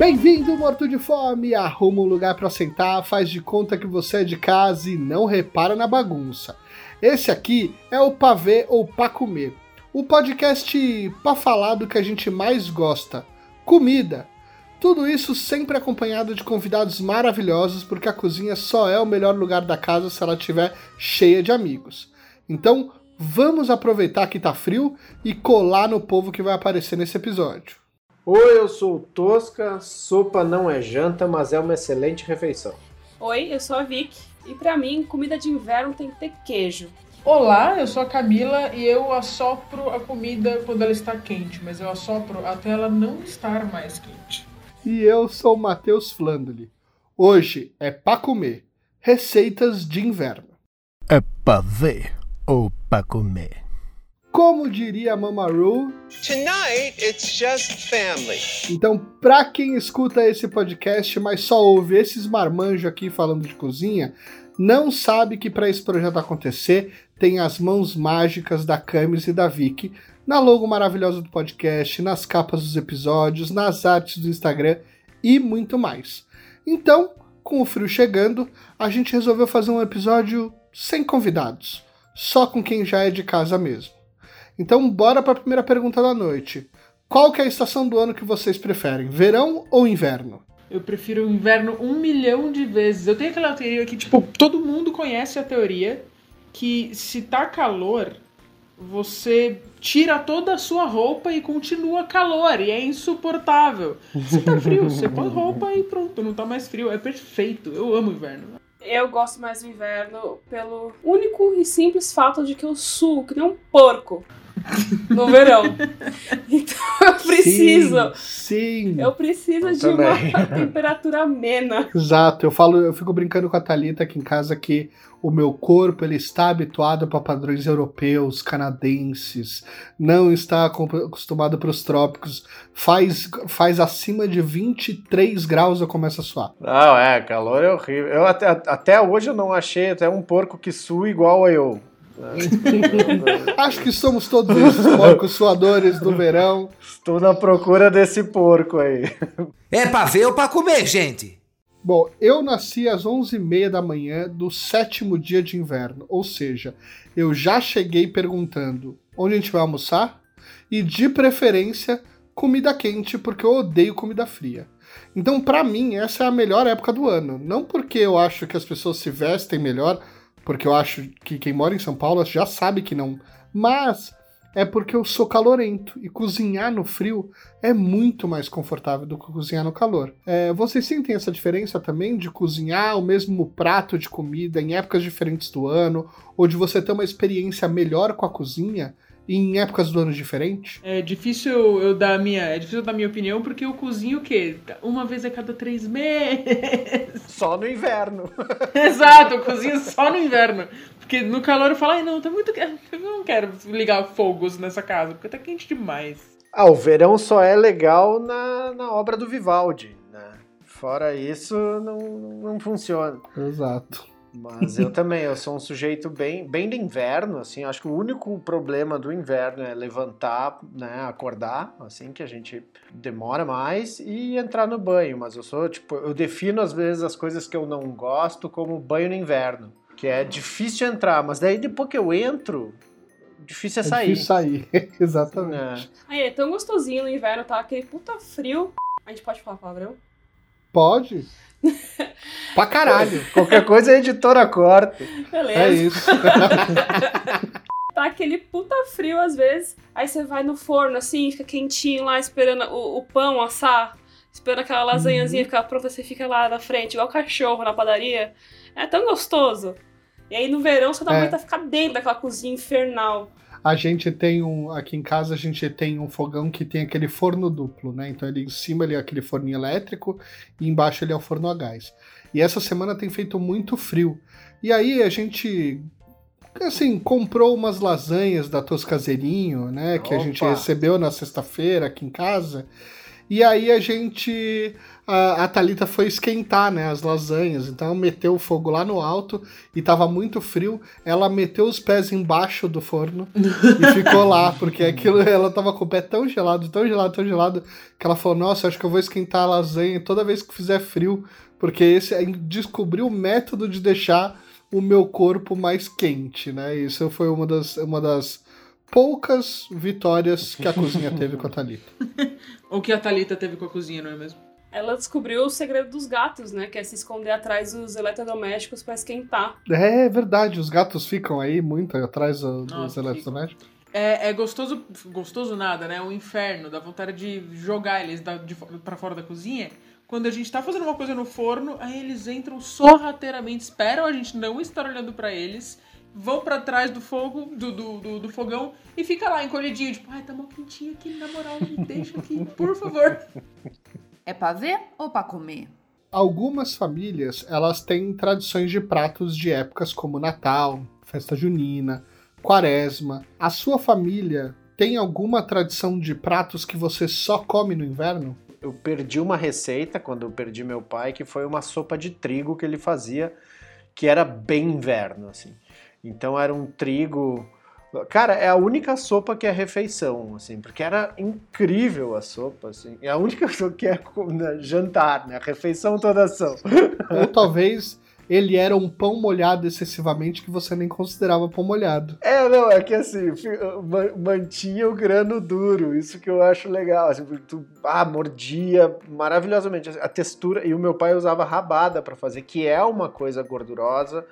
Bem-vindo, morto de fome! Arruma um lugar para sentar, faz de conta que você é de casa e não repara na bagunça. Esse aqui é o Pavê ou Pra Comer, o podcast pra falar do que a gente mais gosta: comida. Tudo isso sempre acompanhado de convidados maravilhosos, porque a cozinha só é o melhor lugar da casa se ela estiver cheia de amigos. Então, vamos aproveitar que tá frio e colar no povo que vai aparecer nesse episódio. Oi, eu sou o Tosca. Sopa não é janta, mas é uma excelente refeição. Oi, eu sou a Vic. E pra mim, comida de inverno tem que ter queijo. Olá, eu sou a Camila e eu assopro a comida quando ela está quente, mas eu assopro até ela não estar mais quente. E eu sou o Matheus Flandoli. Hoje é pra comer receitas de inverno. É pra ver ou pra comer? Como diria a Mama Ru, Tonight, it's just family. Então, pra quem escuta esse podcast, mas só ouve esses marmanjos aqui falando de cozinha, não sabe que para esse projeto acontecer, tem as mãos mágicas da Camis e da Vicky, na logo maravilhosa do podcast, nas capas dos episódios, nas artes do Instagram e muito mais. Então, com o frio chegando, a gente resolveu fazer um episódio sem convidados, só com quem já é de casa mesmo. Então, bora para a primeira pergunta da noite. Qual que é a estação do ano que vocês preferem, verão ou inverno? Eu prefiro o inverno um milhão de vezes. Eu tenho aquela teoria que, tipo, todo mundo conhece a teoria que se tá calor, você tira toda a sua roupa e continua calor, e é insuportável. Se tá frio, você põe roupa e pronto, não tá mais frio. É perfeito. Eu amo o inverno. Eu gosto mais do inverno pelo único e simples fato de que eu suo que nem um porco no verão. Então eu preciso. Sim. sim. Eu preciso eu de também. uma temperatura amena. Exato. Eu falo, eu fico brincando com a Thalita aqui em casa que o meu corpo ele está habituado para padrões europeus, canadenses, não está acostumado para os trópicos. Faz, faz acima de 23 graus eu começo a suar. Não, é, calor é horrível. Eu até, até hoje eu não achei até um porco que sua igual a eu. Acho que somos todos esses porcos suadores do verão. Estou na procura desse porco aí. É pra ver ou pra comer, gente? Bom, eu nasci às 11h30 da manhã do sétimo dia de inverno, ou seja, eu já cheguei perguntando onde a gente vai almoçar e, de preferência, comida quente, porque eu odeio comida fria. Então, para mim, essa é a melhor época do ano. Não porque eu acho que as pessoas se vestem melhor, porque eu acho que quem mora em São Paulo já sabe que não, mas é porque eu sou calorento e cozinhar no frio é muito mais confortável do que cozinhar no calor. É, vocês sentem essa diferença também de cozinhar o mesmo prato de comida em épocas diferentes do ano, ou de você ter uma experiência melhor com a cozinha? Em épocas do ano diferentes? É difícil eu dar a minha, é difícil dar minha opinião porque eu cozinho o quê? Uma vez a cada três meses. Só no inverno. Exato, eu cozinho só no inverno. Porque no calor eu falo, ai não, tá muito Eu não quero ligar fogos nessa casa, porque tá quente demais. Ah, o verão só é legal na, na obra do Vivaldi, né? Fora isso, não, não funciona. Exato. Mas eu também, eu sou um sujeito bem, bem de inverno, assim, acho que o único problema do inverno é levantar, né, acordar, assim, que a gente demora mais, e entrar no banho, mas eu sou, tipo, eu defino às vezes as coisas que eu não gosto como banho no inverno, que é difícil entrar, mas daí depois que eu entro, difícil é, é sair. Difícil sair, exatamente. É. é tão gostosinho no inverno, tá? Aquele puta frio. A gente pode falar palavrão? Pode. pra caralho. Qualquer coisa a editora corta. Beleza. É isso. tá aquele puta frio às vezes. Aí você vai no forno assim, fica quentinho lá, esperando o, o pão assar. Esperando aquela lasanhazinha uhum. ficar pronta, você fica lá na frente, igual cachorro na padaria. É tão gostoso. E aí no verão você dá é. a ficar dentro daquela cozinha infernal. A gente tem um. Aqui em casa a gente tem um fogão que tem aquele forno duplo, né? Então ele em cima ele é aquele forninho elétrico e embaixo ele é o forno a gás. E essa semana tem feito muito frio. E aí a gente assim, comprou umas lasanhas da Toscaseirinho, né? Que Opa. a gente recebeu na sexta-feira aqui em casa. E aí a gente. A, a Thalita foi esquentar, né? As lasanhas. Então meteu o fogo lá no alto e tava muito frio. Ela meteu os pés embaixo do forno e ficou lá, porque aquilo ela tava com o pé tão gelado, tão gelado, tão gelado, que ela falou: Nossa, acho que eu vou esquentar a lasanha toda vez que fizer frio, porque esse descobriu o método de deixar o meu corpo mais quente, né? Isso foi uma das, uma das poucas vitórias que a cozinha teve com a Thalita. Ou que a Thalita teve com a cozinha, não é mesmo? Ela descobriu o segredo dos gatos, né? Que é se esconder atrás dos eletrodomésticos pra esquentar. É verdade, os gatos ficam aí muito atrás do- dos Nossa, eletrodomésticos. É, é gostoso, gostoso nada, né? O inferno, dá vontade de jogar eles da, pra fora da cozinha. Quando a gente tá fazendo uma coisa no forno, aí eles entram sorrateiramente, esperam a gente não estar olhando pra eles, vão pra trás do fogo, do, do, do, do fogão e fica lá encolhidinho, tipo, ai, tá mó quentinho aqui, na moral, me deixa aqui, por favor. É pra ver ou pra comer? Algumas famílias, elas têm tradições de pratos de épocas como Natal, festa junina, quaresma. A sua família tem alguma tradição de pratos que você só come no inverno? Eu perdi uma receita quando eu perdi meu pai, que foi uma sopa de trigo que ele fazia, que era bem inverno, assim. Então era um trigo. Cara, é a única sopa que é refeição, assim, porque era incrível a sopa, assim. É a única sopa que é né, jantar, né? A refeição toda ação. Ou talvez ele era um pão molhado excessivamente que você nem considerava pão molhado. É, não, é que assim, mantinha o grano duro, isso que eu acho legal. Assim, tu, ah, mordia maravilhosamente. A textura, e o meu pai usava rabada pra fazer, que é uma coisa gordurosa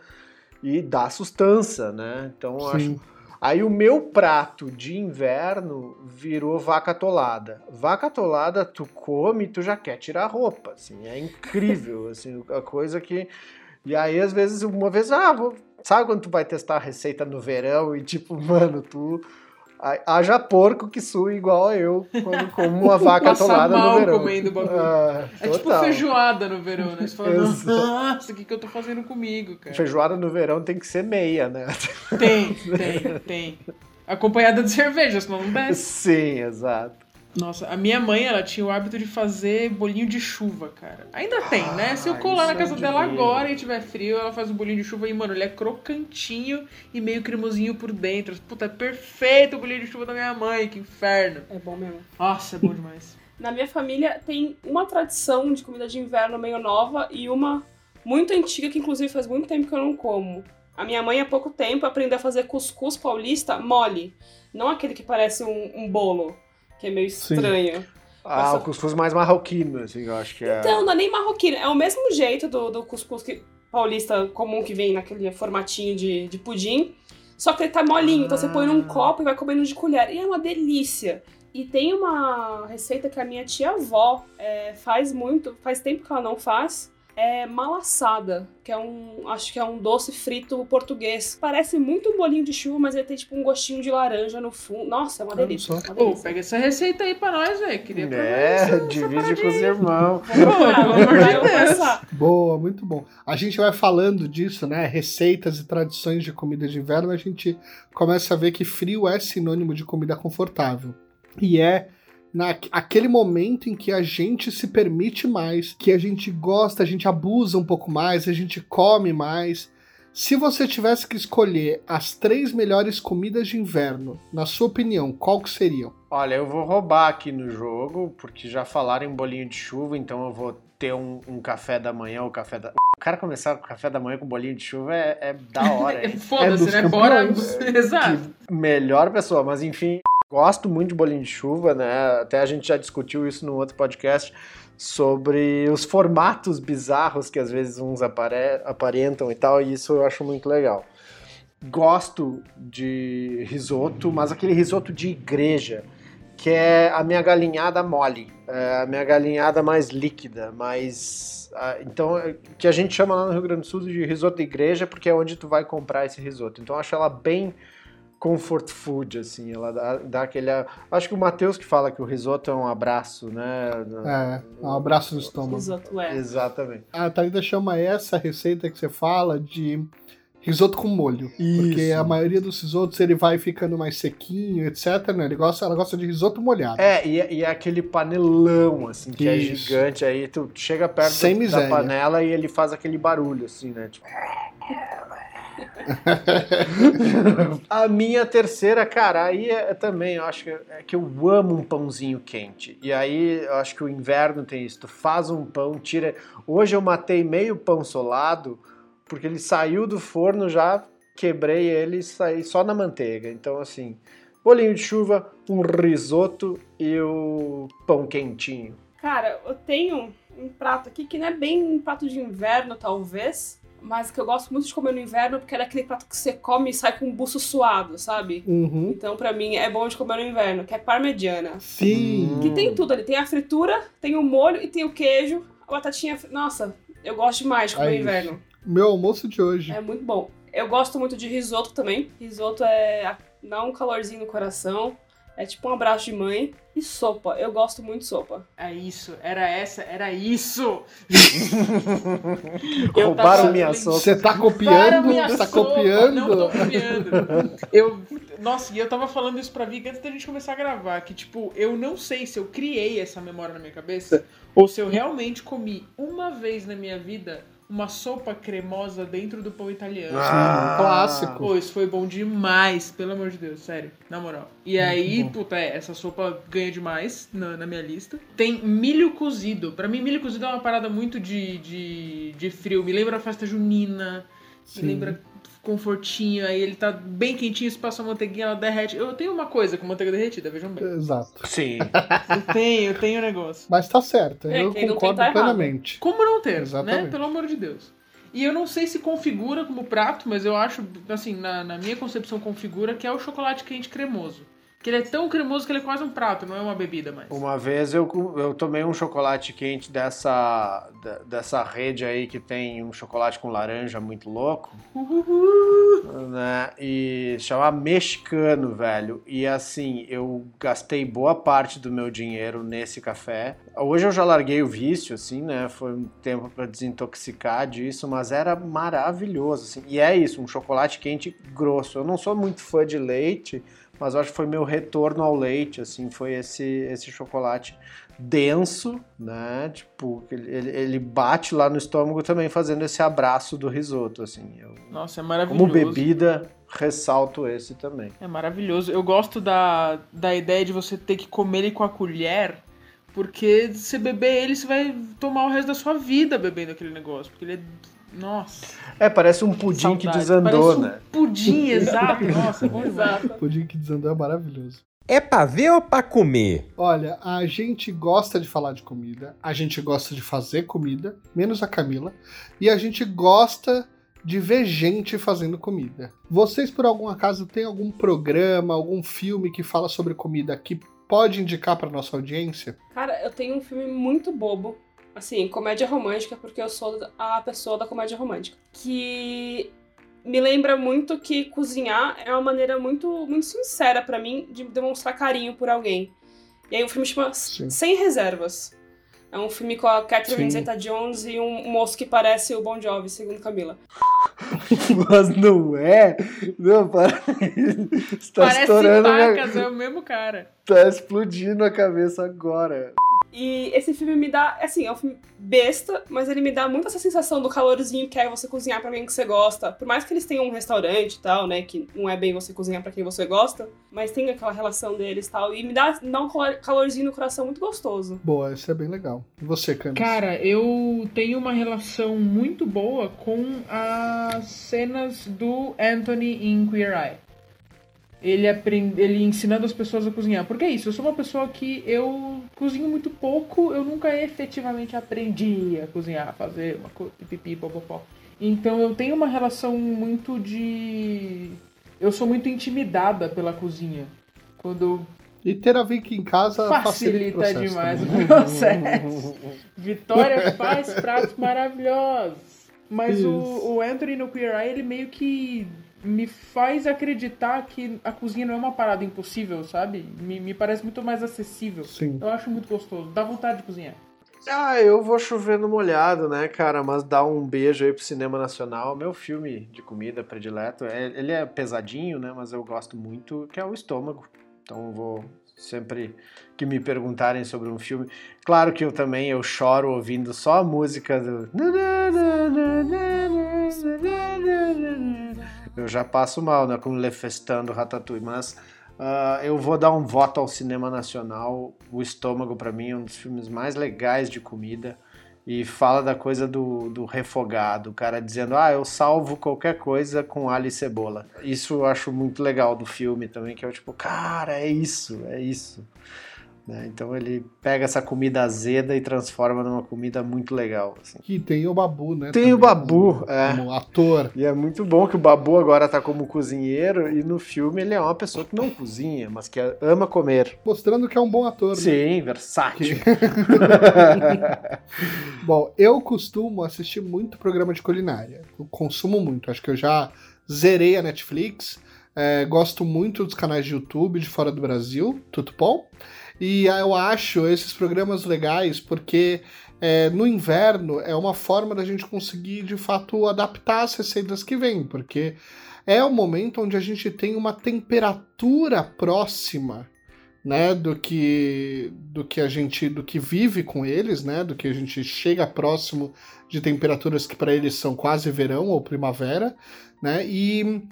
e dá sustância, né? Então eu acho. Aí o meu prato de inverno virou vaca atolada. Vaca atolada, tu come, tu já quer tirar a roupa, assim, é incrível, assim, a coisa que... E aí, às vezes, uma vez, ah, vou... sabe quando tu vai testar a receita no verão e tipo, mano, tu... ha- Haja porco que sua igual eu quando como uma vaca mal no verão. comendo bagulho. Ah, É tipo total. feijoada no verão, né? Você fala, nossa, o que, que eu tô fazendo comigo, cara? Feijoada no verão tem que ser meia, né? Tem, tem, tem. Acompanhada de cerveja, senão não desce. Sim, exato. Nossa, a minha mãe, ela tinha o hábito de fazer bolinho de chuva, cara. Ainda tem, né? Se eu Ah, colar na é casa dela divino. agora e tiver frio, ela faz um bolinho de chuva e, mano, ele é crocantinho e meio cremosinho por dentro. Puta, é perfeito o bolinho de chuva da minha mãe, que inferno. É bom mesmo. Nossa, é bom demais. Na minha família tem uma tradição de comida de inverno meio nova e uma muito antiga que inclusive faz muito tempo que eu não como. A minha mãe há pouco tempo aprendeu a fazer cuscuz paulista mole, não aquele que parece um, um bolo, que é meio Sim. estranho. Ah, Nossa. o cuscuz mais marroquino, assim, eu acho que é. Então, não é nem marroquino, é o mesmo jeito do, do cuscuz que- paulista comum que vem naquele formatinho de, de pudim, só que ele tá molinho, então você põe num Ah. copo e vai comendo de colher. E é uma delícia. E tem uma receita que a minha tia-avó é, faz muito, faz tempo que ela não faz, é malaçada, que é um, acho que é um doce frito português. Parece muito um bolinho de chuva, mas ele tem tipo um gostinho de laranja no fundo. Nossa, é uma delícia. só. Uma Pô, delícia. pega essa receita aí pra nós, velho. Queria É, essa- divide com os irmãos. Boa, muito bom. A gente vai falando disso, né? Receitas e tradições de comida de inverno, a gente começa a ver que frio é sinônimo de comida confortável. E é naquele momento em que a gente se permite mais, que a gente gosta, a gente abusa um pouco mais, a gente come mais. Se você tivesse que escolher as três melhores comidas de inverno, na sua opinião, qual que seriam? Olha, eu vou roubar aqui no jogo, porque já falaram em bolinho de chuva, então eu vou ter um, um café da manhã, o café da. O cara começar com café da manhã com bolinho de chuva é, é da hora, hein? Foda-se, dos né? Bora. Exato. Melhor pessoa, mas enfim, gosto muito de bolinho de chuva, né? Até a gente já discutiu isso no outro podcast sobre os formatos bizarros que às vezes uns apare- aparentam e tal, e isso eu acho muito legal. Gosto de risoto, mas aquele risoto de igreja, que é a minha galinhada mole, é a minha galinhada mais líquida, mais então é, que a gente chama lá no Rio Grande do Sul de risoto de igreja, porque é onde tu vai comprar esse risoto. Então eu acho ela bem comfort food, assim, ela dá, dá aquele. Acho que o Matheus que fala que o risoto é um abraço, né? É, um abraço no estômago. Exato, é. Exatamente. A Thalita chama essa receita que você fala de Risoto com molho. Porque Isso. a maioria dos risotos ele vai ficando mais sequinho, etc. Né? Ele gosta, ela gosta de risoto molhado. É, e, é- e é aquele panelão, assim, que é Isso. gigante, aí tu chega perto Sem da miséria. panela e ele faz aquele barulho, assim, né? Tipo... A minha terceira, cara, aí é, é também, eu acho que é que eu amo um pãozinho quente. E aí eu acho que o inverno tem isso. Tu faz um pão, tira. Hoje eu matei meio pão solado, porque ele saiu do forno, já quebrei ele e saí só na manteiga. Então, assim, bolinho de chuva, um risoto e o pão quentinho. Cara, eu tenho um prato aqui que não é bem um prato de inverno, talvez, mas que eu gosto muito de comer no inverno porque é aquele prato que você come e sai com um buço suado, sabe? Uhum. Então, pra mim, é bom de comer no inverno, que é parmegiana. Sim. Que tem tudo ali. Tem a fritura, tem o molho e tem o queijo. A batatinha. Nossa, eu gosto demais de comer no inverno. Meu almoço de hoje. É muito bom. Eu gosto muito de risoto também. Risoto é. dá um calorzinho no coração. É tipo um abraço de mãe. E sopa. Eu gosto muito de sopa. É isso, era essa, era isso! Eu Roubaram tava- minha sopa. Você tá copiando? minha Você tá sopa, copiando? Não tô copiando. Eu, nossa, e eu tava falando isso pra Vika antes da gente começar a gravar, que tipo, eu não sei se eu criei essa memória na minha cabeça ou se eu realmente comi uma vez na minha vida uma sopa cremosa dentro do pão italiano. Ah, um clássico. Pô, isso foi bom demais, pelo amor de Deus, sério, na moral. E aí, puta, é, essa sopa ganha demais na, na minha lista. Tem milho cozido. Pra mim, milho cozido é uma parada muito de, de, de frio. Me lembra a festa junina, Sim. lembra confortinho. Aí ele tá bem quentinho, se passa a manteiguinha, ela derrete. Eu tenho uma coisa com manteiga derretida, vejam bem. Exato. Sim. Eu tenho, eu tenho um negócio. Mas tá certo, É, eu concordo tá errado. plenamente. Como não ter, né? Exatamente. Pelo amor de Deus. E eu não sei se configura como prato, mas eu acho, assim, na, na minha concepção configura que é o chocolate quente cremoso. Que ele é tão cremoso que ele é quase um prato, não é uma bebida mais. Uma vez eu, eu tomei um chocolate quente dessa, dessa rede aí que tem um chocolate com laranja muito louco, né? E chama mexicano, velho. E assim, eu gastei boa parte do meu dinheiro nesse café. Hoje eu já larguei o vício, assim, né? Foi um tempo pra desintoxicar disso, mas era maravilhoso, assim. E é isso, um chocolate quente grosso. Eu não sou muito fã de leite, mas eu acho que foi meu retorno ao leite, assim, foi esse, esse chocolate denso, né? Tipo, ele, ele- bate lá no estômago também, fazendo esse abraço do risoto, assim. Eu, Nossa, é maravilhoso. como bebida, ressalto esse também. É maravilhoso. Eu gosto da, da ideia de você ter que comer ele com a colher, porque se você beber ele, você vai tomar o resto da sua vida bebendo aquele negócio. Porque ele é. Nossa. É, parece um pudim que saudade. desandou, Parece um né? Pudim, exato. Nossa, é bom. Exato. Pudim que desandou é maravilhoso. É pra ver ou pra comer? Olha, a gente gosta de falar de comida, a gente gosta de fazer comida, menos a Camila, e a gente gosta de ver gente fazendo comida. Vocês, por algum acaso, têm algum programa, algum filme que fala sobre comida que pode indicar para nossa audiência? Cara, eu tenho um filme muito bobo. Assim, comédia romântica, porque eu sou a pessoa da comédia romântica. Que me lembra muito que cozinhar é uma maneira muito, muito sincera pra mim de demonstrar carinho por alguém. E aí o filme chama Sim. Sem Reservas. É um filme com a Catherine. Zeta-Jones e um moço que parece o Bon Jovi, segundo Camila. Mas não é? Não, para. Você tá Parece estourando, minha... pacas, é o mesmo cara. tá explodindo a cabeça agora. E esse filme me dá, assim, é um filme besta, mas ele me dá muito essa sensação do calorzinho que é você cozinhar pra alguém que você gosta. Por mais que eles tenham um restaurante e tal, né, que não é bem você cozinhar pra quem você gosta, mas tem aquela relação deles e tal. E me dá, dá um calor- calorzinho no coração muito gostoso. Boa, isso é bem legal. E você, Camis? Cara, eu tenho uma relação muito boa com as cenas do Anthony em Queer Eye. Ele, aprende, ele ensinando as pessoas a cozinhar. Porque é isso, eu sou uma pessoa que eu cozinho muito pouco, eu nunca efetivamente aprendi a cozinhar, a fazer uma coisa, pipi, popopó. Então eu tenho uma relação muito de. Eu sou muito intimidada pela cozinha. Quando E ter a Vicky em casa facilita, facilita o demais também. o processo. Vitória faz pratos maravilhosos. Mas o, o Anthony no Queer Eye, ele meio que me faz acreditar que a cozinha não é uma parada impossível, sabe? Me, me parece muito mais acessível. Sim. Eu acho muito gostoso. Dá vontade de cozinhar. Ah, eu vou chover no molhado, né, cara? Mas dá um beijo aí pro cinema nacional. Meu filme de comida predileto. É, ele é pesadinho, né? Mas eu gosto muito, que é o estômago. Então eu vou sempre que me perguntarem sobre um filme. Claro que eu também eu choro ouvindo só a música do. Eu já passo mal, né? Com Le Ratatouille, mas uh, eu vou dar um voto ao cinema nacional. O Estômago, para mim, é um dos filmes mais legais de comida. E fala da coisa do, do refogado, o cara dizendo, ah, eu salvo qualquer coisa com alho e cebola. Isso eu acho muito legal do filme também, que é tipo, cara, é isso, é isso. Né? Então ele pega essa comida azeda e transforma numa comida muito legal. Assim. Que tem o Babu, né? Tem o Babu, como, é. como ator. E é muito bom que o Babu agora tá como cozinheiro e no filme ele é uma pessoa que não cozinha, mas que ama comer. Mostrando que é um bom ator. Sim, né? versátil. bom, eu costumo assistir muito programa de culinária. Eu consumo muito. Acho que eu já zerei a Netflix. É, gosto muito dos canais de YouTube de fora do Brasil, tudo bom? E eu acho esses programas legais porque é, no inverno é uma forma da gente conseguir de fato adaptar as receitas que vêm, porque é o momento onde a gente tem uma temperatura próxima né, do que do que a gente do que vive com eles, né, do que a gente chega próximo de temperaturas que para eles são quase verão ou primavera, né? E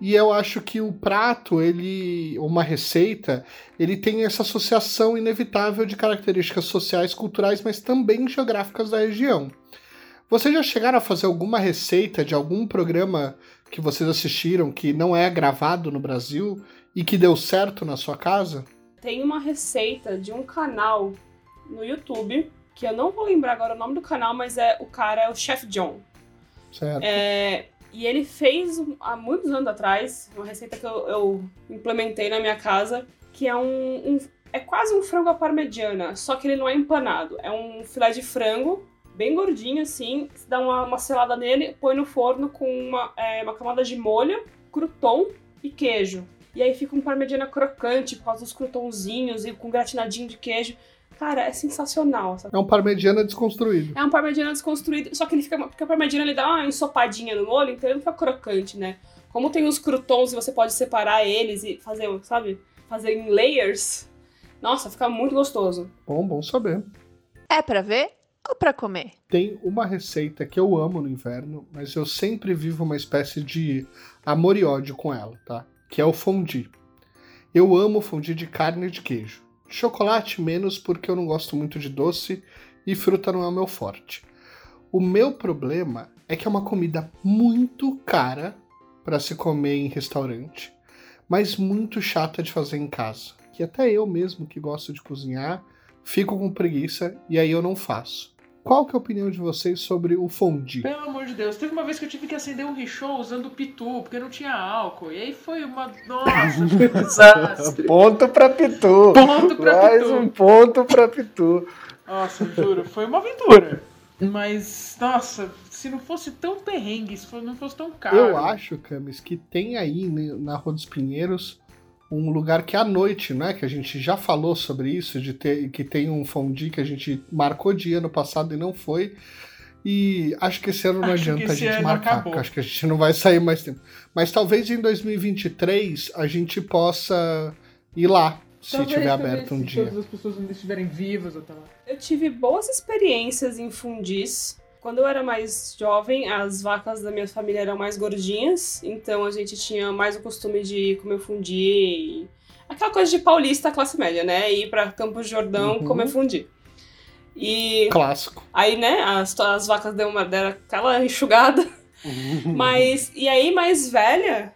e eu acho que o prato, ele, uma receita, ele tem essa associação inevitável de características sociais, culturais, mas também geográficas da região. Vocês já chegaram a fazer alguma receita de algum programa que vocês assistiram que não é gravado no Brasil e que deu certo na sua casa? Tem uma receita de um canal no YouTube, que eu não vou lembrar agora o nome do canal, mas é o cara é o Chef John. Certo. É, e ele fez, há muitos anos atrás, uma receita que eu, eu implementei na minha casa, que é um, um, É quase um frango à parmegiana, só que ele não é empanado. É um filé de frango, bem gordinho assim, você dá uma, uma selada nele, põe no forno com uma, é, uma camada de molho, crouton e queijo. E aí fica um parmegiana crocante por causa dos croutãozinhos e com gratinadinho de queijo. Cara, é sensacional. Sabe? É um parmegiana desconstruído. É um parmegiana desconstruído, só que ele fica. Porque o parmegiana ele dá uma ensopadinha no molho, então ele não fica crocante, né? Como tem os croutons e você pode separar eles e fazer, sabe? Fazer em layers. Nossa, fica muito gostoso. Bom, bom saber. É pra ver ou pra comer? Tem uma receita que eu amo no inverno, mas eu sempre vivo uma espécie de amor e ódio com ela, tá? Que é o fondue. Eu amo fondue de carne e de queijo. Chocolate menos porque eu não gosto muito de doce e fruta não é o meu forte. O meu problema é que é uma comida muito cara para se comer em restaurante, mas muito chata de fazer em casa. Que até eu mesmo que gosto de cozinhar, fico com preguiça e aí eu não faço. Qual que é a opinião de vocês sobre o fondue? Pelo amor de Deus, teve uma vez que eu tive que acender um richô usando pitu, porque não tinha álcool. E aí foi uma. Nossa, que desastre. ponto pra pitu. Ponto pra Mais pitu. um ponto pra pitu. Nossa, juro, foi uma aventura. Mas, nossa, se não fosse tão perrengue, se não fosse tão caro. Eu acho, Camis, que tem aí né, na Rua dos Pinheiros um lugar que à noite, né? Que a gente já falou sobre isso, de ter que tem um fondue que a gente marcou dia no passado e não foi. E acho que esse ano não Acho adianta a gente marcar, acabou. acho que a gente não vai sair mais tempo. Mas talvez em 2023 a gente possa ir lá, se Talvez, tiver aberto um se dia. todas as pessoas ainda estiverem vivas até lá. Eu tive boas experiências em fundis. Quando eu era mais jovem, as vacas da minha família eram mais gordinhas, então a gente tinha mais o costume de comer fundi. e- Aquela coisa de paulista classe média, né? Ir pra Campos Jordão Uhum. comer fundi. E Clássico. aí, né, as, as vacas deu uma, deram aquela enxugada. Mas, e aí, mais velha,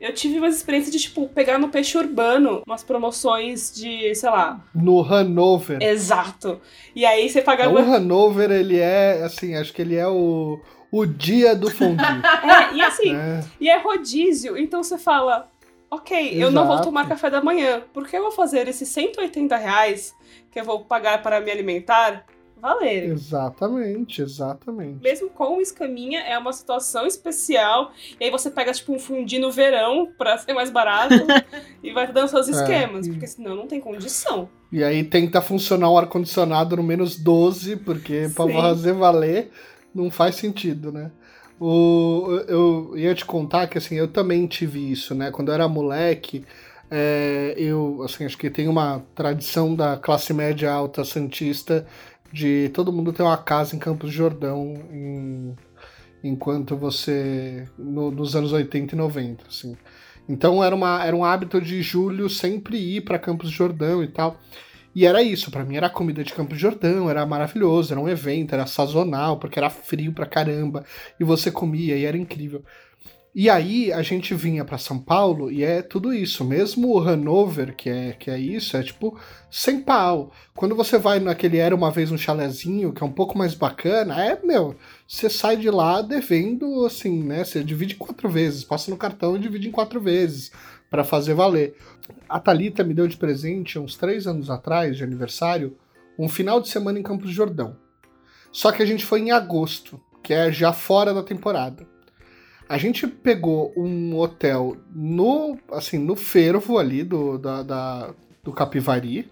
eu tive umas experiências de, tipo, pegar no peixe urbano umas promoções de, sei lá, No Hanover. exato. E aí você pagava. O Hanover, ele é, assim, acho que ele é o, o dia do fondue. É, e assim, né? e é rodízio, então você fala, ok, eu não vou Exato. tomar café da manhã, porque eu vou fazer esses 180 reais que eu vou pagar para me alimentar valerem. Exatamente, exatamente. Mesmo com escaminha, é uma situação especial. E aí você pega, tipo, um fundi no verão pra ser mais barato e vai dando seus esquemas. Porque senão não tem condição. E aí tenta funcionar o ar-condicionado no menos 12, porque pra Sim. fazer valer não faz sentido, né? O, eu ia te contar que assim, eu também tive isso, né? Quando eu era moleque, é, eu assim, acho que tem uma tradição da classe média alta santista de todo mundo ter uma casa em Campos do Jordão em- enquanto você. no- nos anos 80 e 90, assim. Então era, uma, era um hábito de Júlio sempre ir para Campos do Jordão e tal. E era isso, pra mim era comida de Campos do Jordão, era maravilhoso, era um evento, era sazonal, porque era frio pra caramba, e você comia e era incrível. E aí a gente vinha pra São Paulo e é tudo isso, mesmo o Hanover, que é, que é isso, é tipo sem pau. Quando você vai naquele Era Uma Vez um Chalezinho, que é um pouco mais bacana, é, meu, você sai de lá devendo, assim, né, você divide quatro vezes, passa no cartão e divide em quatro vezes, pra fazer valer. A Thalita me deu de presente, uns três anos atrás, de aniversário, um final de semana em Campos do Jordão. Só que a gente foi em agosto, que é já fora da temporada. A gente pegou um hotel no, assim, no fervo ali do, da, da- do Capivari,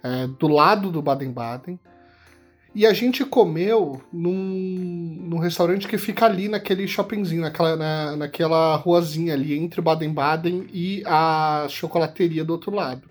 é, do lado do Baden-Baden. E a gente comeu num, num restaurante que fica ali naquele shoppingzinho, naquela, na, naquela ruazinha ali, entre Baden-Baden e a chocolateria do outro lado.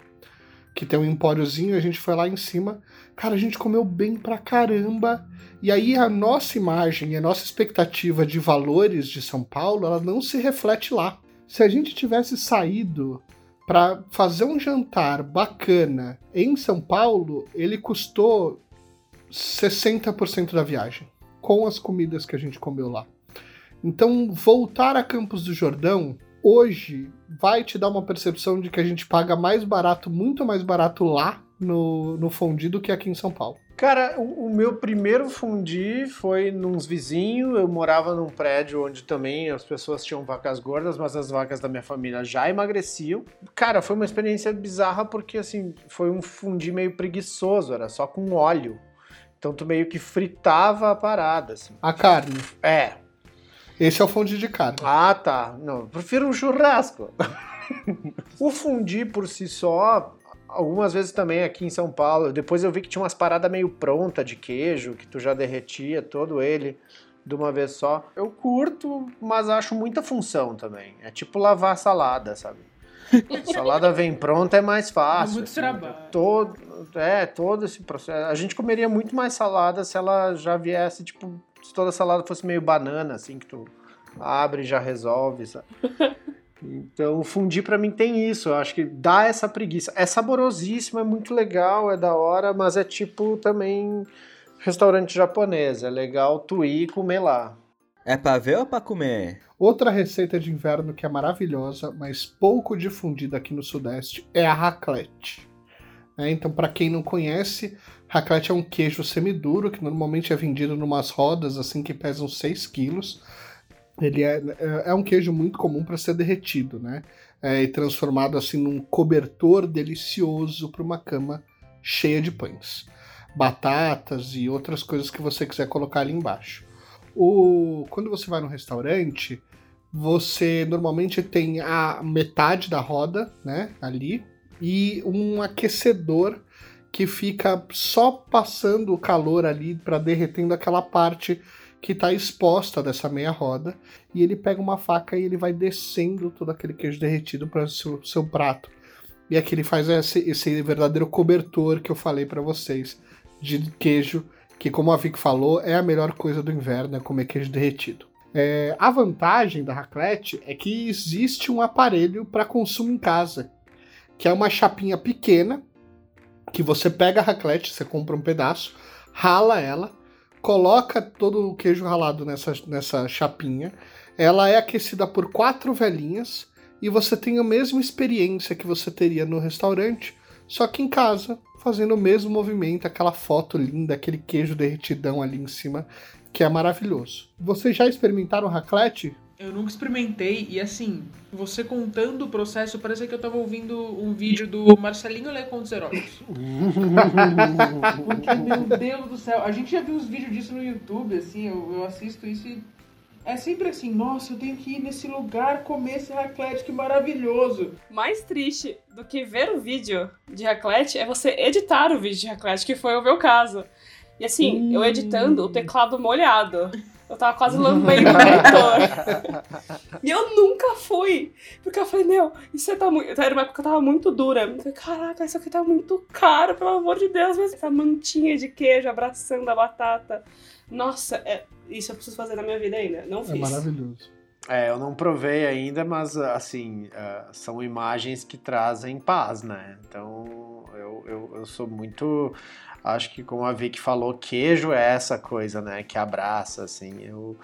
Que tem um empóriozinho, a gente foi lá em cima. Cara, a gente comeu bem pra caramba. E aí a nossa imagem a nossa expectativa de valores de São Paulo, ela não se reflete lá. Se a gente tivesse saído para fazer um jantar bacana em São Paulo, ele custou 60% da viagem, com as comidas que a gente comeu lá. Então, voltar a Campos do Jordão hoje vai te dar uma percepção de que a gente paga mais barato, muito mais barato lá no, no fondue do que aqui em São Paulo. Cara, o, o meu primeiro fundi foi nos vizinhos. Eu morava num prédio onde também as pessoas tinham vacas gordas, mas as vacas da minha família já emagreciam. Cara, foi uma experiência bizarra porque assim, foi um fundi meio preguiçoso, era só com óleo. Então tu meio que fritava a parada, assim. A carne. É. Esse é o fondue de carne. Ah, tá. Não, prefiro um churrasco. o fundi por si só, algumas vezes também aqui em São Paulo. Depois eu vi que tinha umas paradas meio pronta de queijo, que tu já derretia todo ele de uma vez só. Eu curto, mas acho muita função também. É tipo lavar salada, sabe? salada vem pronta é mais fácil. É muito assim, trabalho. Todo, é, todo esse processo. A gente comeria muito mais salada se ela já viesse, tipo, se toda salada fosse meio banana, assim, que tu abre e já resolve, sabe? Então, o fundir pra mim tem isso, eu acho que dá essa preguiça. É saborosíssimo, é muito legal, é da hora, mas é tipo também restaurante japonês, é legal tu ir e comer lá. É pra ver ou pra comer? Outra receita de inverno que é maravilhosa, mas pouco difundida aqui no Sudeste, é a raclette. né? então, para quem não conhece, raclette é um queijo semiduro que normalmente é vendido numas rodas assim que pesam 6 quilos. Ele é, é um queijo muito comum para ser derretido, né? É, e transformado assim num cobertor delicioso para uma cama cheia de pães, batatas e outras coisas que você quiser colocar ali embaixo. O, quando você vai no restaurante, você normalmente tem a metade da roda, né, ali, e um aquecedor que fica só passando o calor ali para derretendo aquela parte que está exposta dessa meia roda, e ele pega uma faca e ele vai descendo todo aquele queijo derretido para o seu, seu prato. E aqui ele faz esse, esse verdadeiro cobertor que eu falei para vocês de queijo, que como a Vic falou, é a melhor coisa do inverno, é comer queijo derretido. É, a vantagem da raclette é que existe um aparelho para consumo em casa, que é uma chapinha pequena, que você pega a raclette, você compra um pedaço, rala ela, coloca todo o queijo ralado nessa, nessa chapinha, ela é aquecida por quatro velinhas e você tem a mesma experiência que você teria no restaurante, só que em casa, fazendo o mesmo movimento, aquela foto linda, aquele queijo derretidão ali em cima, que é maravilhoso. Vocês já experimentaram raclette? Eu nunca experimentei e assim, você contando o processo, parece que eu tava ouvindo um vídeo do Marcelinho Leconteros. Porque, meu Deus do céu, a gente já viu uns vídeos disso no YouTube, assim, eu, eu assisto isso e é sempre assim, nossa, eu tenho que ir nesse lugar comer esse raclette, que maravilhoso. Mais triste do que ver o vídeo de raclette é você editar o vídeo de raclette, que foi o meu caso. E assim, eu editando, o teclado molhado. Eu tava quase lambendo o monitor. e eu nunca fui. Porque eu falei, meu, isso tá muito. Era uma época que eu tava muito dura. Eu falei, caraca, isso aqui tá muito caro, pelo amor de Deus. Mas essa mantinha de queijo abraçando a batata. Nossa, é... isso eu preciso fazer na minha vida ainda. Não fiz. É maravilhoso. É, eu não provei ainda, mas assim, uh, são imagens que trazem paz, né? Então eu, eu, eu sou muito acho que como a Vicky falou, queijo é essa coisa, né, que abraça, assim, eu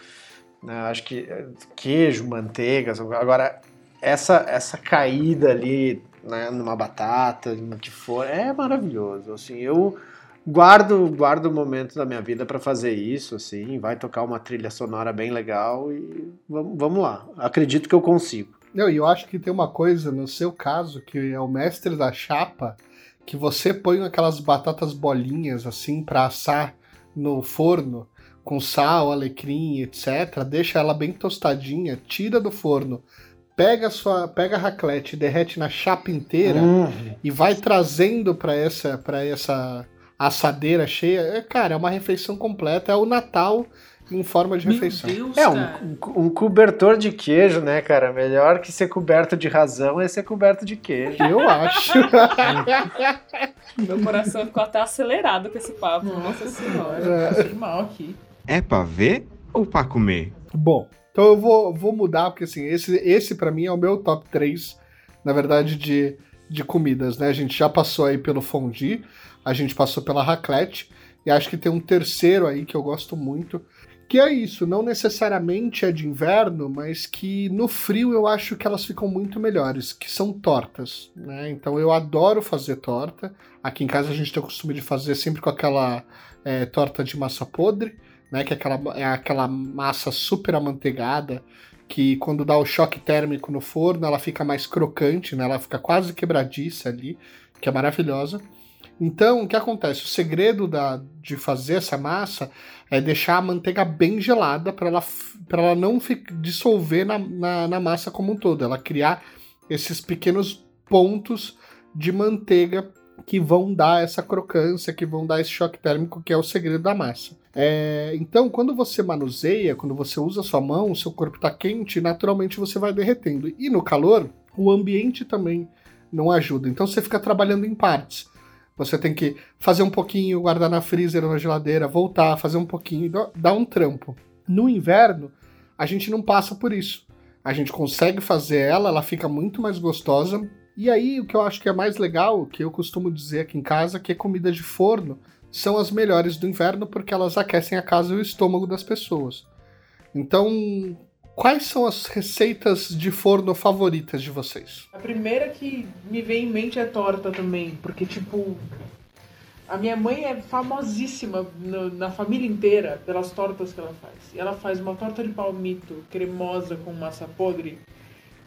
né, acho que queijo, manteiga, agora essa essa caída ali, né, numa batata, no que for, é maravilhoso, assim, eu guardo guardo um momento da minha vida para fazer isso, assim, vai tocar uma trilha sonora bem legal e vamos, vamos lá, acredito que eu consigo. Não, e eu acho que tem uma coisa no seu caso que é o mestre da chapa, que você põe aquelas batatas bolinhas assim para assar no forno com sal, alecrim, etc. Deixa ela bem tostadinha, tira do forno, pega a sua, pega a raclette, derrete na chapa inteira Uhum. e vai trazendo para essa para essa assadeira cheia. É, cara, é uma refeição completa, é o Natal em forma de Meu refeição. Deus, É, cara. um, um cobertor de queijo, né, cara? Melhor que ser coberto de razão é ser coberto de queijo. Eu acho. Meu coração ficou até acelerado com esse papo. Nossa senhora, passei mal aqui. É pra ver ou pra comer? Bom, então eu vou, vou mudar, porque assim, esse, esse para mim é o meu top 3, na verdade, de, de comidas, né? A gente já passou aí pelo fondue, a gente passou pela raclette, e acho que tem um terceiro aí que eu gosto muito, que é isso, não necessariamente é de inverno, mas que no frio eu acho que elas ficam muito melhores, que são tortas, né? Então eu adoro fazer torta. Aqui em casa a gente tem o costume de fazer sempre com aquela é, torta de massa podre, né? Que é aquela, é aquela massa super amanteigada, que quando dá o choque térmico no forno, ela fica mais crocante, né? Ela fica quase quebradiça ali, que é maravilhosa. Então, o que acontece? O segredo da, de fazer essa massa é deixar a manteiga bem gelada para ela, ela não dissolver na, na, na massa como um todo. Ela criar esses pequenos pontos de manteiga que vão dar essa crocância, que vão dar esse choque térmico, que é o segredo da massa. É, então, quando você manuseia, quando você usa a sua mão, o seu corpo está quente, naturalmente você vai derretendo. E no calor, o ambiente também não ajuda. Então você fica trabalhando em partes. Você tem que fazer um pouquinho, guardar na freezer ou na geladeira, voltar, fazer um pouquinho, dá- um trampo. No inverno, a gente não passa por isso. A gente consegue fazer ela, ela fica muito mais gostosa. E aí, o que eu acho que é mais legal, que eu costumo dizer aqui em casa, que é comida de forno são as melhores do inverno porque elas aquecem a casa e o estômago das pessoas. Então, quais são as receitas de forno favoritas de vocês? A primeira que me vem em mente é torta também, porque, tipo, a minha mãe é famosíssima no- na família inteira pelas tortas que ela faz. E ela faz uma torta de palmito cremosa com massa podre,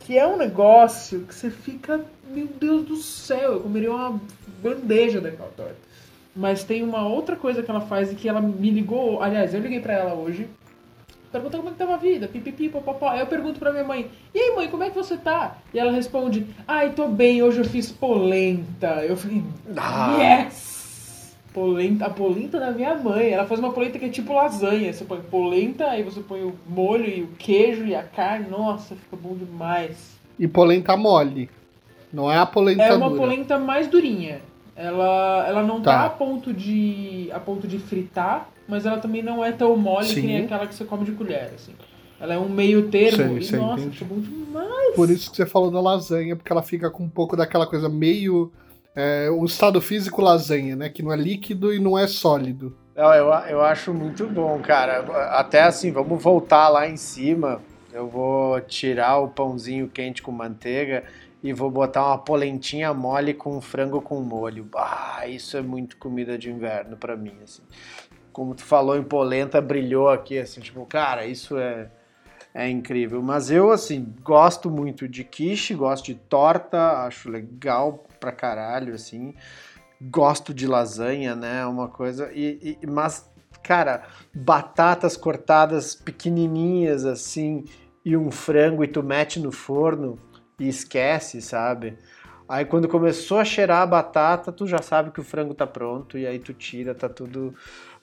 que é um negócio que você fica, meu Deus do céu, eu comeria uma bandeja daquela torta. Mas tem uma outra coisa que ela faz e que ela me ligou, aliás, eu liguei pra ela hoje, perguntando como é que tava a vida, pipipi, popopó. Aí eu pergunto pra minha mãe, e aí mãe, como é que você tá? E ela responde, ai, tô bem, hoje eu fiz polenta. Eu falei, Ah. yes! Polenta, a polenta da minha mãe. Ela faz uma polenta que é tipo lasanha. Você põe polenta, aí você põe o molho e o queijo e a carne. Nossa, fica bom demais. E polenta mole. Não é a polenta É uma dura. polenta mais durinha. Ela, ela não tá. Tá. a ponto de a ponto de fritar, mas ela também não é tão mole que Sim. nem aquela que você come de colher, assim. Ela é um meio termo Sei, e sei, nossa, entendi. fica bom demais. Por isso que você falou da lasanha, porque ela fica com um pouco daquela coisa meio. É, um estado físico lasanha, né? Que não é líquido e não é sólido. Não, eu, eu acho muito bom, cara. Até assim, vamos voltar lá em cima. Eu vou tirar o pãozinho quente com manteiga e vou botar uma polentinha mole com frango com molho. Ah, isso é muito comida de inverno pra mim, assim. Como tu falou em polenta, brilhou aqui, assim, tipo, cara, isso é, é incrível. Mas eu, assim, gosto muito de quiche, gosto de torta, acho legal pra caralho, assim. Gosto de lasanha, né? Uma coisa. E, e- mas, cara, batatas cortadas pequenininhas, assim, e um frango e tu mete no forno e esquece, sabe? Aí quando começou a cheirar a batata, tu já sabe que o frango tá pronto e aí tu tira, tá tudo,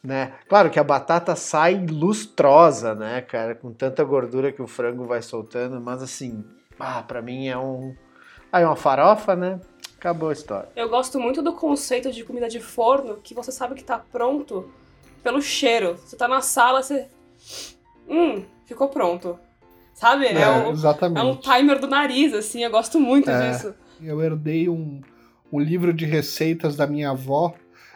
né? Claro que a batata sai lustrosa, né, cara, com tanta gordura que o frango vai soltando, mas assim, ah, para mim é um aí uma farofa, né? Acabou a história. Eu gosto muito do conceito de comida de forno, que você sabe que tá pronto pelo cheiro. Você tá na sala, você. Hum, ficou pronto. Sabe? É, É, um, exatamente. é um timer do nariz, assim, eu gosto muito É. disso. Eu herdei um, um livro de receitas da minha avó.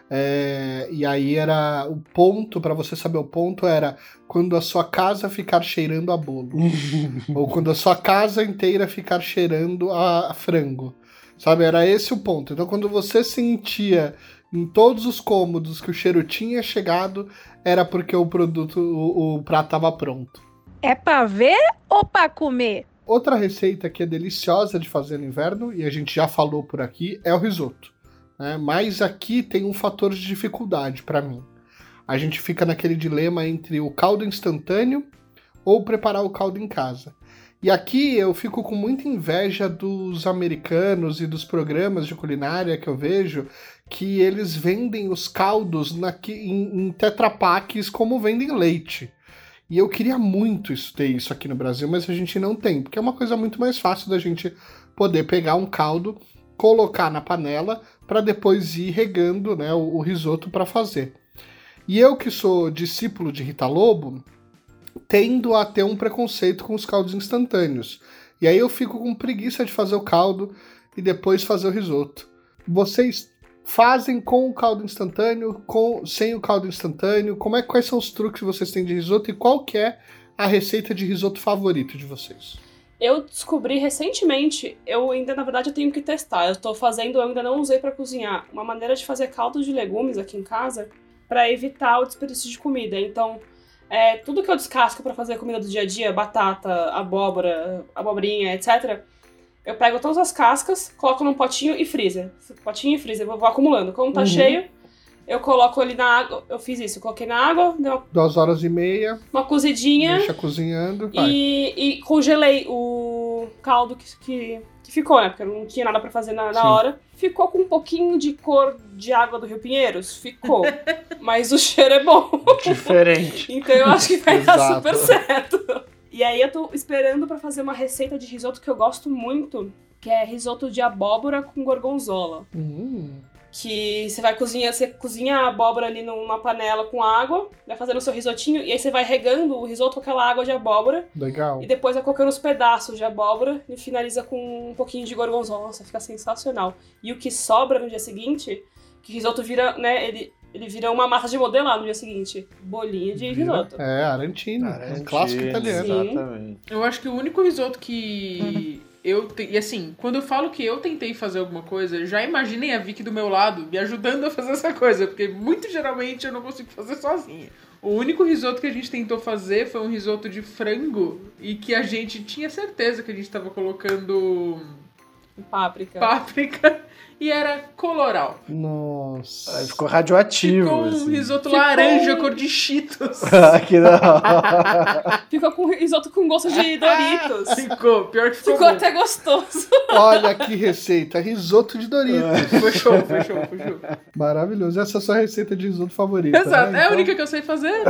é, e aí era o ponto, pra você saber o ponto, era quando a sua casa ficar cheirando a bolo. ou quando a sua casa inteira ficar cheirando a, a frango. Sabe? Era esse o ponto. Então quando você sentia em todos os cômodos que o cheiro tinha chegado, era porque o produto, o, o prato estava pronto. É pra ver ou pra comer? Outra receita que é deliciosa de fazer no inverno, e a gente já falou por aqui, é o risoto. né? Mas aqui tem um fator de dificuldade para mim. A gente fica naquele dilema entre o caldo instantâneo ou preparar o caldo em casa. E aqui eu fico com muita inveja dos americanos e dos programas de culinária que eu vejo, que eles vendem os caldos naqui, em, em tetrapacks como vendem leite. E eu queria muito isso, ter isso aqui no Brasil, mas a gente não tem, porque é uma coisa muito mais fácil da gente poder pegar um caldo, colocar na panela, para depois ir regando né, o, o risoto para fazer. E eu que sou discípulo de Rita Lobo, tendo a ter um preconceito com os caldos instantâneos. E aí eu fico com preguiça de fazer o caldo e depois fazer o risoto. Vocês fazem com o caldo instantâneo, com sem o caldo instantâneo? Como é quais são os truques que vocês têm de risoto e qual que é a receita de risoto favorito de vocês? Eu descobri recentemente, eu ainda, na verdade, eu tenho que testar. Eu tô fazendo, eu ainda não usei pra cozinhar, uma maneira de fazer caldo de legumes aqui em casa pra evitar o desperdício de comida. Então, é, tudo que eu descasco pra fazer comida do dia a dia, batata, abóbora, abobrinha, etc., eu pego todas as cascas, coloco num potinho e freezer. Potinho e freezer, eu vou acumulando. Quando tá Uhum. cheio, eu coloco ali na água. Eu fiz isso, eu coloquei na água, dei uma, Duas horas e meia, uma cozidinha. deixa cozinhando, vai. E, e congelei o caldo que, que, que ficou, né? Porque eu não tinha nada pra fazer na, na hora. Ficou com um pouquinho de cor de água do Rio Pinheiros? Ficou. Mas o cheiro é bom. Diferente. Então eu acho que vai dar super certo. E aí eu tô esperando pra fazer uma receita de risoto que eu gosto muito, que é risoto de abóbora com gorgonzola. Hum, Que você vai cozinhar, você cozinha a abóbora ali numa panela com água, vai fazendo o seu risotinho, e aí você vai regando o risoto com aquela água de abóbora. legal. E depois vai colocando os pedaços de abóbora e finaliza com um pouquinho de gorgonzola. Nossa, fica sensacional. E o que sobra no dia seguinte, que risoto vira, né, ele, ele vira uma massa de modelar no dia seguinte. Bolinho de risoto. É, Arantino, um clássico italiano. Sim. Exatamente. Eu acho que o único risoto que eu. Te... E assim, quando eu falo que eu tentei fazer alguma coisa, já imaginei a Vicky do meu lado me ajudando a fazer essa coisa, porque muito geralmente eu não consigo fazer sozinha. O único risoto que a gente tentou fazer foi um risoto de frango e que a gente tinha certeza que a gente tava colocando Páprica. páprica e era coloral. Nossa. Aí ficou radioativo. Ficou um assim. risoto Ficou laranja, cor de cheetos. Ah, que da Fica com risoto com gosto de Doritos. Ficou, pior que ficou, Ficou bom. até gostoso. Olha que receita, risoto de Doritos. Foi show, foi show, foi show. Maravilhoso. Essa é a sua receita de risoto favorita. Exato, né? é a Então, única que eu sei fazer.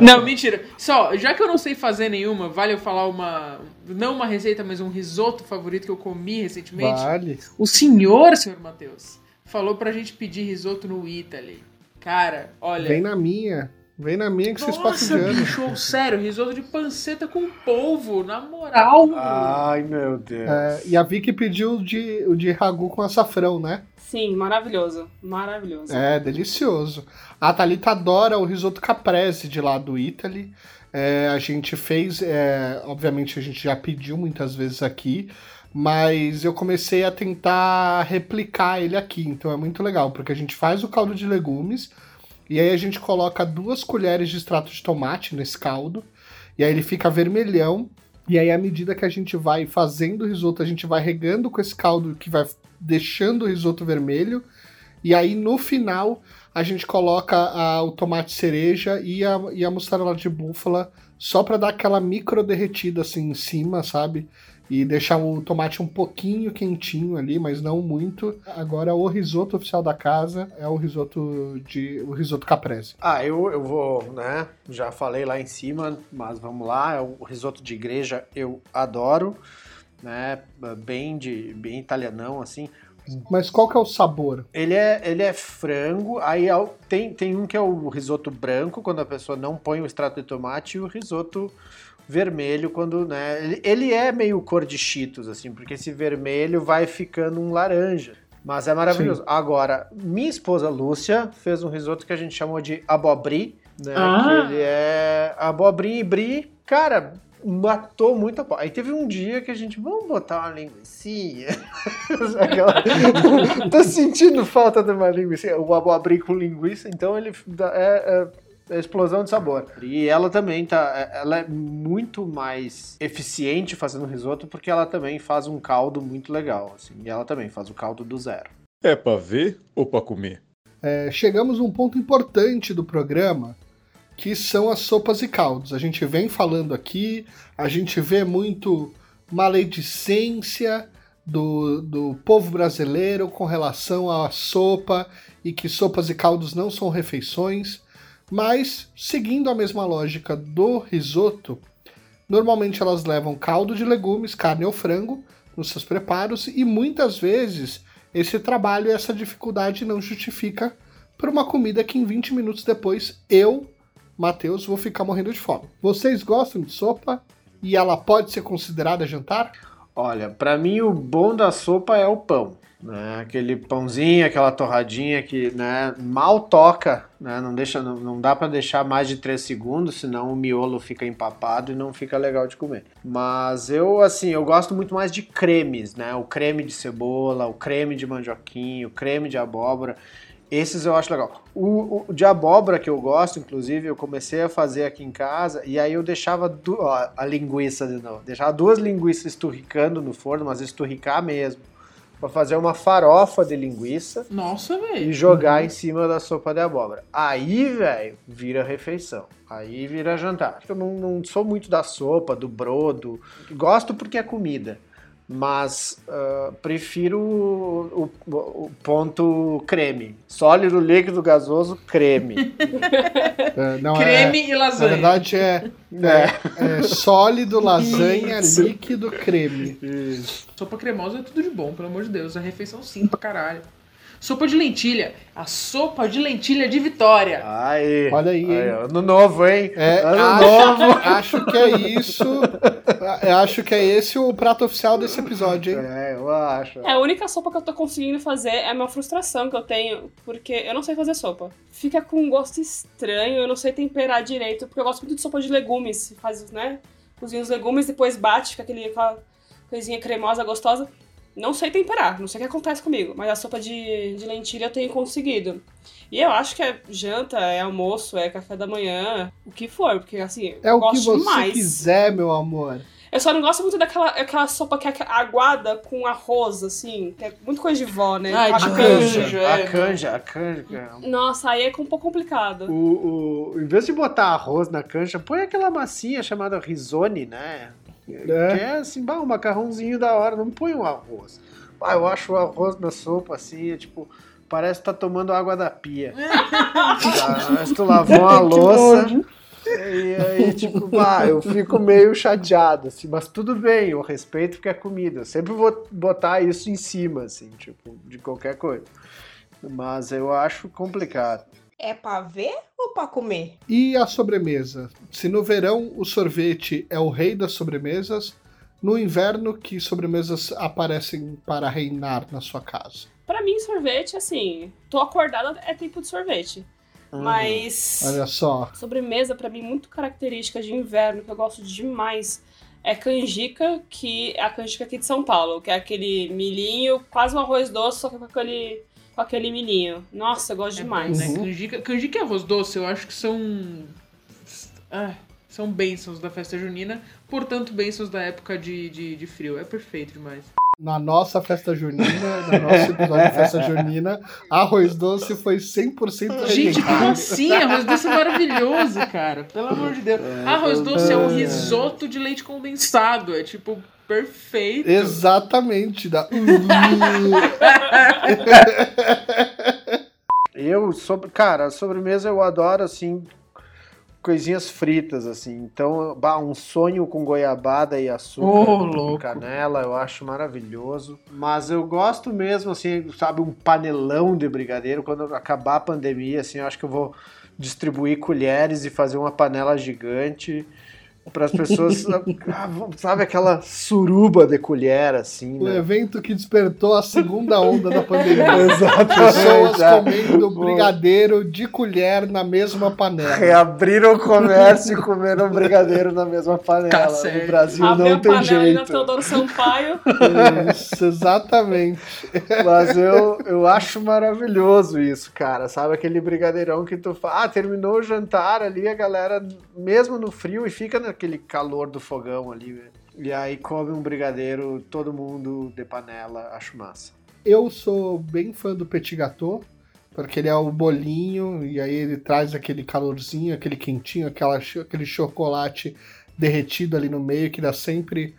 não, mentira. Só, já que eu não sei fazer nenhuma, vale eu falar uma. Não uma receita, mas um risoto favorito que eu comi recentemente. Vale. O senhor, senhor Matheus, falou pra gente pedir risoto no Italy. Cara, olha. Vem na minha. Vem na minha que vocês passam Nossa, de ano. bicho, sério, risoto de panceta com polvo, na moral. Ai, meu Deus. É, e a Vicky pediu o de, o de ragu com açafrão, né? Sim, maravilhoso. Maravilhoso. É, delicioso. A Thalita adora o risoto caprese de lá do Italy. É, a gente fez, é, obviamente a gente já pediu muitas vezes aqui, mas eu comecei a tentar replicar ele aqui, então é muito legal, porque a gente faz o caldo de legumes e aí a gente coloca duas colheres de extrato de tomate nesse caldo E aí ele fica vermelhão. E aí, à medida que a gente vai fazendo o risoto, a gente vai regando com esse caldo que vai deixando o risoto vermelho. E aí, no final, a gente coloca a- o tomate cereja e a, e a mussarela de búfala só pra dar aquela micro derretida assim em cima, sabe? E deixar o tomate um pouquinho quentinho ali, mas não muito. Agora, o risoto oficial da casa é o risoto de o risoto caprese. Ah, eu, eu vou, né? Já falei lá em cima, mas vamos lá. É o risoto de igreja eu adoro, né? Bem de bem italianão assim. Mas qual que é o sabor? Ele é, ele é frango, aí é tem, tem um que é o risoto branco, quando a pessoa não põe o extrato de tomate, e o risoto vermelho, quando, né? Ele, ele é meio cor de cheetos, assim, porque esse vermelho vai ficando um laranja. Mas é maravilhoso. Agora, minha esposa Lúcia fez um risoto que a gente chamou de abobri, né? Ah. Que ele é abobri e brie. Cara, matou muito a pau. Aí teve um dia que a gente, vamos botar uma linguicinha. Aquela- Tô sentindo falta de uma linguiça. O abobri com linguiça, então ele dá- é, é- é explosão de sabor. E ela também tá. é- Ela é muito mais eficiente fazendo risoto porque ela também faz um caldo muito legal. Assim, e ela também faz o caldo do zero. É pra ver ou pra comer? É, chegamos a um ponto importante do programa, que são as sopas e caldos. A gente vem falando aqui, a gente vê muito maledicência do, do povo brasileiro com relação à sopa e que sopas e caldos não são refeições, mas seguindo a mesma lógica do risoto, normalmente elas levam caldo de legumes, carne ou frango nos seus preparos e muitas vezes esse trabalho essa dificuldade não justifica por uma comida que em 20 minutos depois eu, Matheus, vou ficar morrendo de fome. Vocês gostam de sopa e ela pode ser considerada jantar? Olha, pra mim o bom da sopa é o pão. Né? Aquele pãozinho, aquela torradinha que né, mal toca, né? não, deixa, não, não dá pra deixar mais de 3 segundos, senão o miolo fica empapado e não fica legal de comer. Mas eu, assim, eu gosto muito mais de cremes, né? O creme de cebola, o creme de mandioquinho, o creme de abóbora. Esses eu acho legal. O, o de abóbora que eu gosto, inclusive, eu comecei a fazer aqui em casa e aí eu deixava du- ó, a linguiça de novo. Deixava duas linguiças esturricando no forno, mas esturricar mesmo. Pra fazer uma farofa de linguiça Nossa, velho. e jogar em cima da sopa de abóbora. Aí, velho, vira refeição. Aí vira jantar. Eu não, não sou muito da sopa, do brodo. Gosto porque é comida. Mas ah, prefiro o, o- o ponto creme. Sólido, líquido, gasoso, creme. É, não, Creme e é, na lasanha. verdade é, É. é sólido, lasanha, líquido, creme. Sopa cremosa é tudo de bom, pelo amor de Deus. É refeição sim pra caralho. Sopa de lentilha. A sopa de lentilha de Vitória. Aí. Olha aí, hein? ano novo, hein? É, ano acho, novo. acho que é isso. Eu acho que é esse o prato oficial desse episódio, hein? É, eu acho. É, a única sopa que eu tô conseguindo fazer é a minha frustração que eu tenho, porque eu não sei fazer sopa. Fica com um gosto estranho, eu não sei temperar direito, porque eu gosto muito de sopa de legumes. Faz, né? Cozinha os legumes, depois bate, fica aquele, aquela coisinha cremosa, gostosa. Não sei temperar, não sei o que acontece comigo, mas a sopa de, de lentilha eu tenho conseguido. E eu acho que é janta, é almoço, é café da manhã, o que for, porque assim, É eu o que gosto você demais. quiser, meu amor. Eu só não gosto muito daquela aquela sopa que é aguada com arroz, assim, que é muito coisa de vó, né? Ai, a de canja. canja. A é, canja, a canja. Nossa, aí é um pouco complicado. O, o, em vez de botar arroz na cancha, põe aquela massinha chamada risone, né? Que é assim, bah, um macarrãozinho da hora, não põe um arroz. Ah, eu acho o arroz na sopa assim, é tipo, parece que tá tomando água da pia. Parece que tu lavou uma louça. E aí, tipo, bah, eu fico meio chateado, assim, mas tudo bem, eu respeito porque é comida. Eu sempre vou botar isso em cima, assim, tipo, de qualquer coisa. Mas eu acho complicado. É pra ver ou pra comer? E a sobremesa? Se no verão o sorvete é o rei das sobremesas, no inverno que sobremesas aparecem para reinar na sua casa? Pra mim, sorvete, assim, tô acordada, é tempo de sorvete. Mas Olha só. sobremesa, pra mim, muito característica de inverno, que eu gosto demais, é canjica, que é a canjica aqui de São Paulo, que é aquele milhinho, quase um arroz doce, só que com aquele, com aquele milhinho. Nossa, eu gosto demais. Né? Canjica, canjica e arroz doce, eu acho que são. Ah, São bênçãos da festa junina, portanto, bênçãos da época de, de, de frio. É perfeito demais. Na nossa festa junina, no nosso episódio de festa junina, arroz doce foi 100% Gente, como assim? Arroz doce é maravilhoso, cara. Pelo amor de Deus. Arroz doce é um risoto de leite condensado. É tipo perfeito. Exatamente. Da... Eu, sobre, cara, sobremesa eu adoro, assim, coisinhas fritas, assim. Então, bah, um sonho com goiabada e açúcar louco. canela, eu acho maravilhoso. Mas eu gosto mesmo, assim, sabe, um panelão de brigadeiro. Quando acabar a pandemia, assim, eu acho que eu vou distribuir colheres e fazer uma panela gigante para as pessoas, ah, sabe, aquela suruba de colher, assim, O né? evento que despertou a segunda onda da pandemia. Exatamente, Pessoas é. comendo brigadeiro de colher na mesma panela. Reabriram o comércio e comeram brigadeiro na mesma panela. Tá certo. O Brasil Abre não a tem panela ali na jeito. Teodoro Sampaio. Isso, exatamente. Mas eu, eu acho maravilhoso isso, cara. Sabe aquele brigadeirão que tu fala, ah, terminou o jantar ali, a galera, mesmo no frio, e fica naquele calor do fogão ali, velho. E aí come um brigadeiro, todo mundo de panela, acho massa. Eu sou bem fã do petit gâteau, porque ele é o bolinho e aí ele traz aquele calorzinho, aquele quentinho, aquela, aquele chocolate derretido ali no meio que dá sempre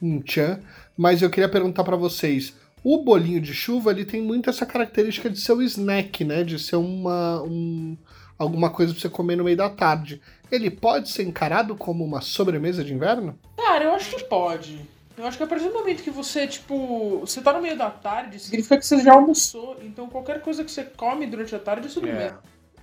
um tchan. Mas eu queria perguntar pra vocês, o bolinho de chuva ele tem muito essa característica de ser um snack, né? De ser uma um, alguma coisa pra você comer no meio da tarde. Ele pode ser encarado como uma sobremesa de inverno? Cara, eu acho que pode. Eu acho que a partir do momento que você, tipo, você tá no meio da tarde, significa que você já almoçou. Então qualquer coisa que você come durante a tarde é sobremesa.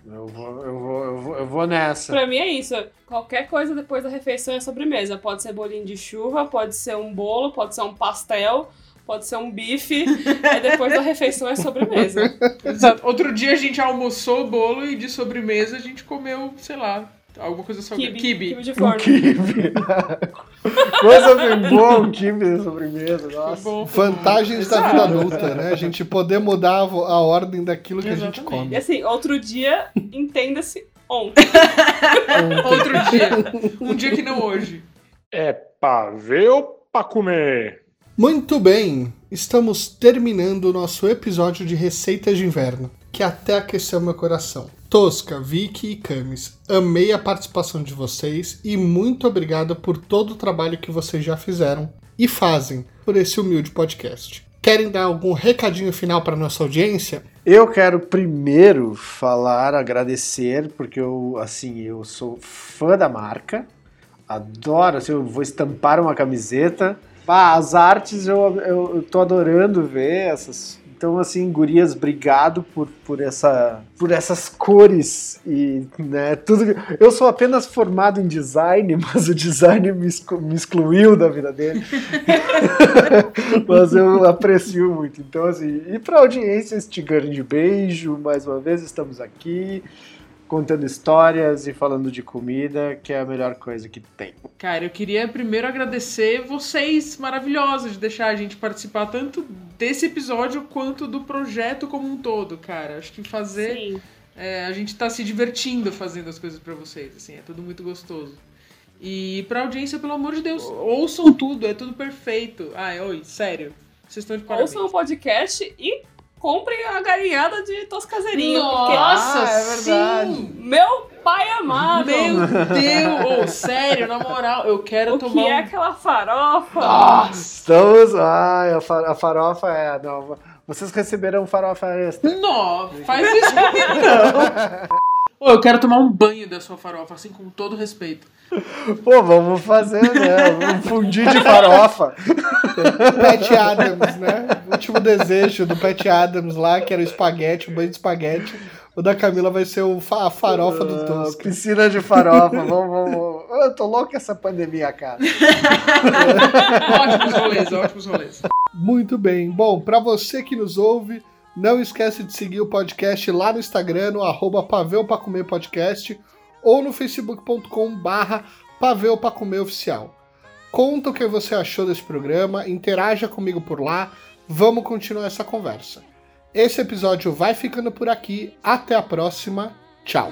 Eu vou, eu vou, eu vou, eu vou nessa. Pra mim é isso. Qualquer coisa depois da refeição é sobremesa. Pode ser bolinho de chuva, pode ser um bolo, pode ser um pastel, pode ser um bife. Aí depois da refeição é sobremesa. Exato. Outro dia a gente almoçou o bolo e de sobremesa a gente comeu, sei lá, alguma coisa sobre Kibe. kibe. Kibe de forno. Kibe. Coisa bem boa, um kibe de sobremesa, nossa. bom, foi bom. Vantagens da vida adulta, né? A gente poder mudar a ordem daquilo que a gente Exatamente. come. E assim, outro dia, entenda-se ontem. Outro dia. Um dia que não hoje. É pra ver ou pra comer? Muito bem, estamos terminando o nosso episódio de Receitas de Inverno, que até aqueceu meu coração. Tosca, Vicky e Camis, amei a participação de vocês e muito obrigado por todo o trabalho que vocês já fizeram e fazem por esse humilde podcast. Querem dar algum recadinho final para nossa audiência? Eu quero primeiro falar, agradecer, porque eu, assim, eu sou fã da marca, adoro, assim, eu vou estampar uma camiseta. Ah, as artes eu, eu, eu tô adorando ver essas. Então, assim, gurias, obrigado por, por, essa, por essas cores e, né, tudo. Eu sou apenas formado em design, mas o design me, me excluiu da vida dele. mas eu aprecio muito. Então, assim, e pra audiência, este grande beijo. Mais uma vez, estamos aqui contando histórias e falando de comida, que é a melhor coisa que tem. Cara, eu queria primeiro agradecer vocês maravilhosos de deixar a gente participar tanto desse episódio quanto do projeto como um todo, cara. Acho que fazer. Sim. é, a gente tá se divertindo fazendo as coisas pra vocês, assim, é tudo muito gostoso. E pra audiência, pelo amor de Deus, ouçam tudo, é tudo perfeito. Ai, oi, sério. Vocês estão de parabéns. Ouçam o podcast e comprem a galinhada de Toscazeirinho. Nossa, Ah, é verdade. sim! Porque meu pai amado. Meu Deus! Ô, sério, na moral, eu quero o tomar que um... é aquela farofa? Estamos. Ai, a, fa- a farofa é. Não, vocês receberam farofa extra. Não, faz isso comigo não. Eu quero tomar um banho da sua farofa, assim, com todo respeito. Pô, vamos fazer, né? Um fundir de farofa. Pat Adams, né? O último desejo do Pat Adams lá, que era o espaguete, o banho de espaguete. O da Camila vai ser o fa- a farofa do Ah, Tosca. piscina de farofa. Vamos, vamos, vamos. Eu tô louco com essa pandemia, cara. Ótimos rolês, ótimos rolês. Muito bem. Bom, para você que nos ouve, não esquece de seguir o podcast lá no Instagram, no arroba Paveu Pra Comer Podcast, ou no facebook.com barra Paveu Pra Comer Oficial. Conta o que você achou desse programa, interaja comigo por lá, vamos continuar essa conversa. Esse episódio vai ficando por aqui, até a próxima, tchau!